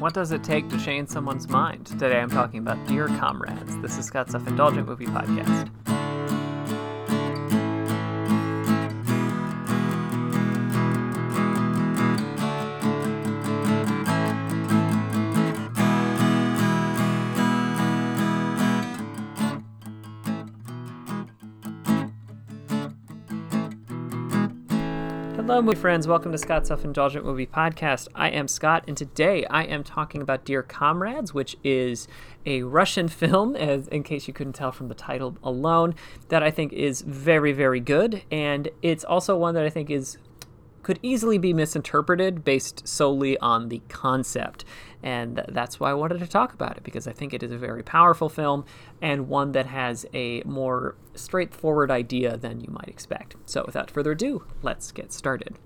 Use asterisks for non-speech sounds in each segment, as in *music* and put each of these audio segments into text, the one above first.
What does it take to change someone's mind? Today I'm talking about Dear Comrades. This is Scott's Self Indulgent Movie Podcast. Hello, movie friends. Welcome to Scott's Self Indulgent Movie Podcast. I am Scott, and today I am talking about Dear Comrades, which is a Russian *laughs* film, as in case you couldn't tell from the title alone, that I think is very, very good. And it's also one that I think is could easily be misinterpreted based solely on the concept. And that's why I wanted to talk about it, because I think it is a very powerful film and one that has a more straightforward idea than you might expect. So, without further ado, let's get started.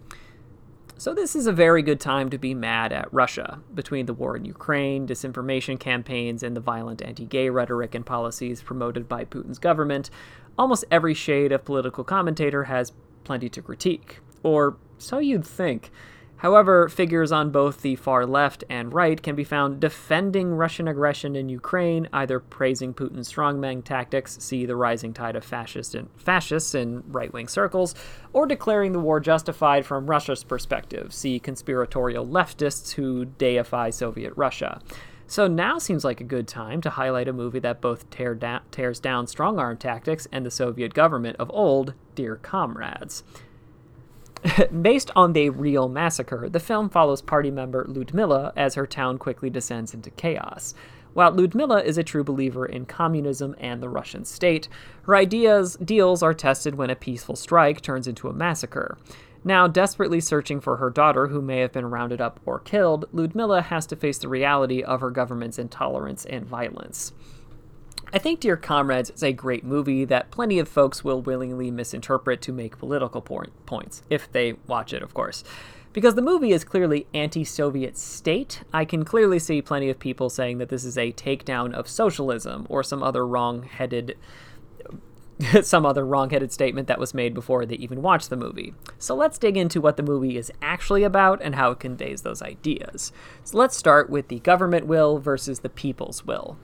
So, this is a very good time to be mad at Russia. Between the war in Ukraine, disinformation campaigns, and the violent anti gay rhetoric and policies promoted by Putin's government, almost every shade of political commentator has plenty to critique. Or so you'd think. However, figures on both the far left and right can be found defending Russian aggression in Ukraine, either praising Putin's strongman tactics, see the rising tide of fascists in, fascists in right wing circles, or declaring the war justified from Russia's perspective, see conspiratorial leftists who deify Soviet Russia. So now seems like a good time to highlight a movie that both tear da- tears down strong arm tactics and the Soviet government of old, Dear Comrades. *laughs* Based on the real massacre, the film follows party member Ludmilla as her town quickly descends into chaos. While Ludmilla is a true believer in communism and the Russian state, her ideas deals are tested when a peaceful strike turns into a massacre. Now, desperately searching for her daughter, who may have been rounded up or killed, Ludmilla has to face the reality of her government's intolerance and violence. I think Dear Comrades is a great movie that plenty of folks will willingly misinterpret to make political point, points, if they watch it, of course. Because the movie is clearly anti Soviet state, I can clearly see plenty of people saying that this is a takedown of socialism or some other wrong headed. *laughs* some other wrong-headed statement that was made before they even watched the movie. So let's dig into what the movie is actually about and how it conveys those ideas. So let's start with the government will versus the people's will.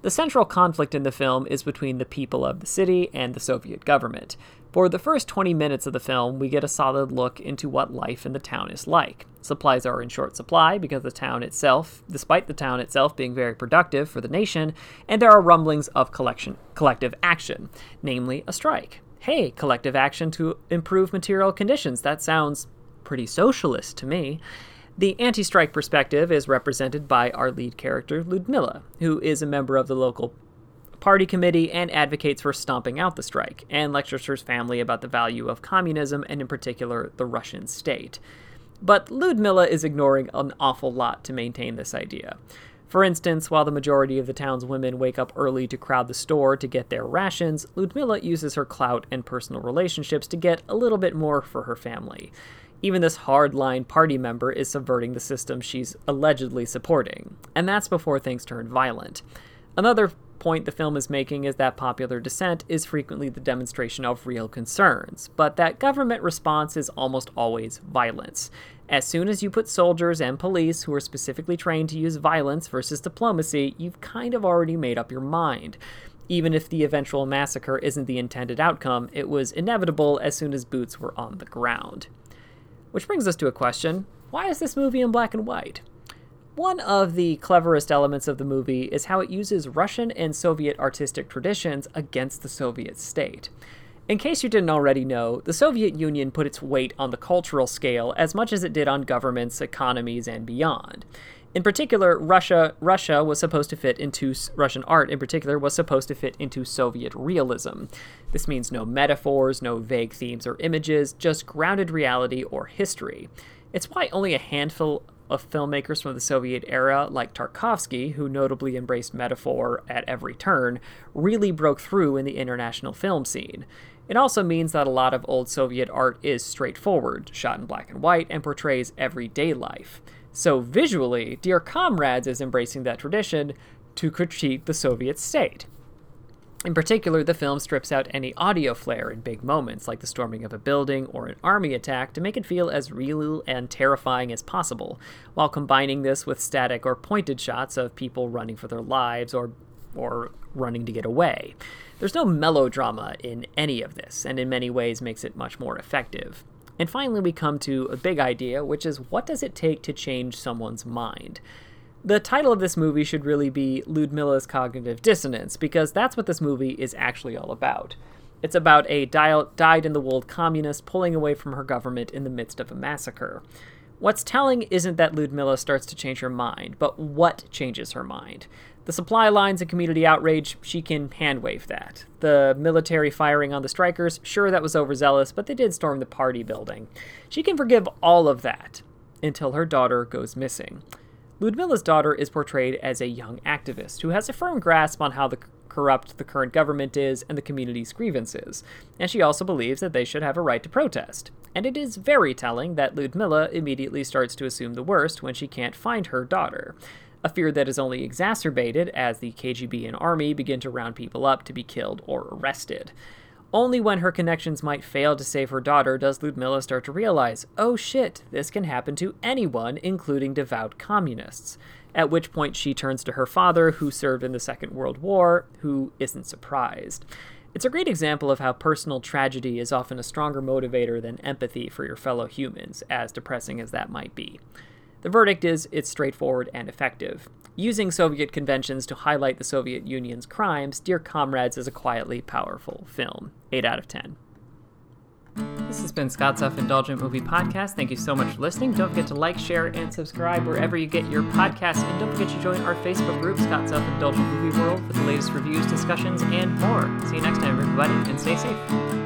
The central conflict in the film is between the people of the city and the Soviet government. For the first 20 minutes of the film, we get a solid look into what life in the town is like. Supplies are in short supply because the town itself, despite the town itself being very productive for the nation, and there are rumblings of collection, collective action, namely a strike. Hey, collective action to improve material conditions. That sounds pretty socialist to me. The anti strike perspective is represented by our lead character, Ludmilla, who is a member of the local party committee and advocates for stomping out the strike, and lectures her family about the value of communism and, in particular, the Russian state. But Ludmilla is ignoring an awful lot to maintain this idea. For instance, while the majority of the town's women wake up early to crowd the store to get their rations, Ludmilla uses her clout and personal relationships to get a little bit more for her family. Even this hardline party member is subverting the system she's allegedly supporting, and that's before things turn violent. Another point the film is making is that popular dissent is frequently the demonstration of real concerns, but that government response is almost always violence. As soon as you put soldiers and police who are specifically trained to use violence versus diplomacy, you've kind of already made up your mind. Even if the eventual massacre isn't the intended outcome, it was inevitable as soon as boots were on the ground. Which brings us to a question why is this movie in black and white? One of the cleverest elements of the movie is how it uses Russian and Soviet artistic traditions against the Soviet state. In case you didn't already know, the Soviet Union put its weight on the cultural scale as much as it did on governments, economies, and beyond. In particular, Russia Russia was supposed to fit into Russian art in particular was supposed to fit into Soviet realism. This means no metaphors, no vague themes or images, just grounded reality or history. It's why only a handful of filmmakers from the Soviet era, like Tarkovsky, who notably embraced metaphor at every turn, really broke through in the international film scene. It also means that a lot of old Soviet art is straightforward, shot in black and white, and portrays everyday life. So visually, Dear Comrades is embracing that tradition to critique the Soviet state. In particular, the film strips out any audio flair in big moments, like the storming of a building or an army attack, to make it feel as real and terrifying as possible, while combining this with static or pointed shots of people running for their lives or, or running to get away. There's no melodrama in any of this, and in many ways makes it much more effective. And finally, we come to a big idea, which is what does it take to change someone's mind? The title of this movie should really be Ludmilla's Cognitive Dissonance, because that's what this movie is actually all about. It's about a dyed in the wool communist pulling away from her government in the midst of a massacre. What's telling isn't that Ludmilla starts to change her mind, but what changes her mind. The supply lines and community outrage, she can handwave that. The military firing on the strikers, sure, that was overzealous, but they did storm the party building. She can forgive all of that until her daughter goes missing. Ludmilla's daughter is portrayed as a young activist who has a firm grasp on how the corrupt the current government is and the community's grievances, and she also believes that they should have a right to protest. And it is very telling that Ludmilla immediately starts to assume the worst when she can't find her daughter, a fear that is only exacerbated as the KGB and army begin to round people up to be killed or arrested. Only when her connections might fail to save her daughter does Ludmilla start to realize, oh shit, this can happen to anyone, including devout communists. At which point she turns to her father, who served in the Second World War, who isn't surprised. It's a great example of how personal tragedy is often a stronger motivator than empathy for your fellow humans, as depressing as that might be. The verdict is it's straightforward and effective. Using Soviet conventions to highlight the Soviet Union's crimes, Dear Comrades is a quietly powerful film. 8 out of 10. This has been Scott's Self Indulgent Movie Podcast. Thank you so much for listening. Don't forget to like, share, and subscribe wherever you get your podcasts. And don't forget to join our Facebook group, Scott's Self Indulgent Movie World, for the latest reviews, discussions, and more. See you next time, everybody, and stay safe.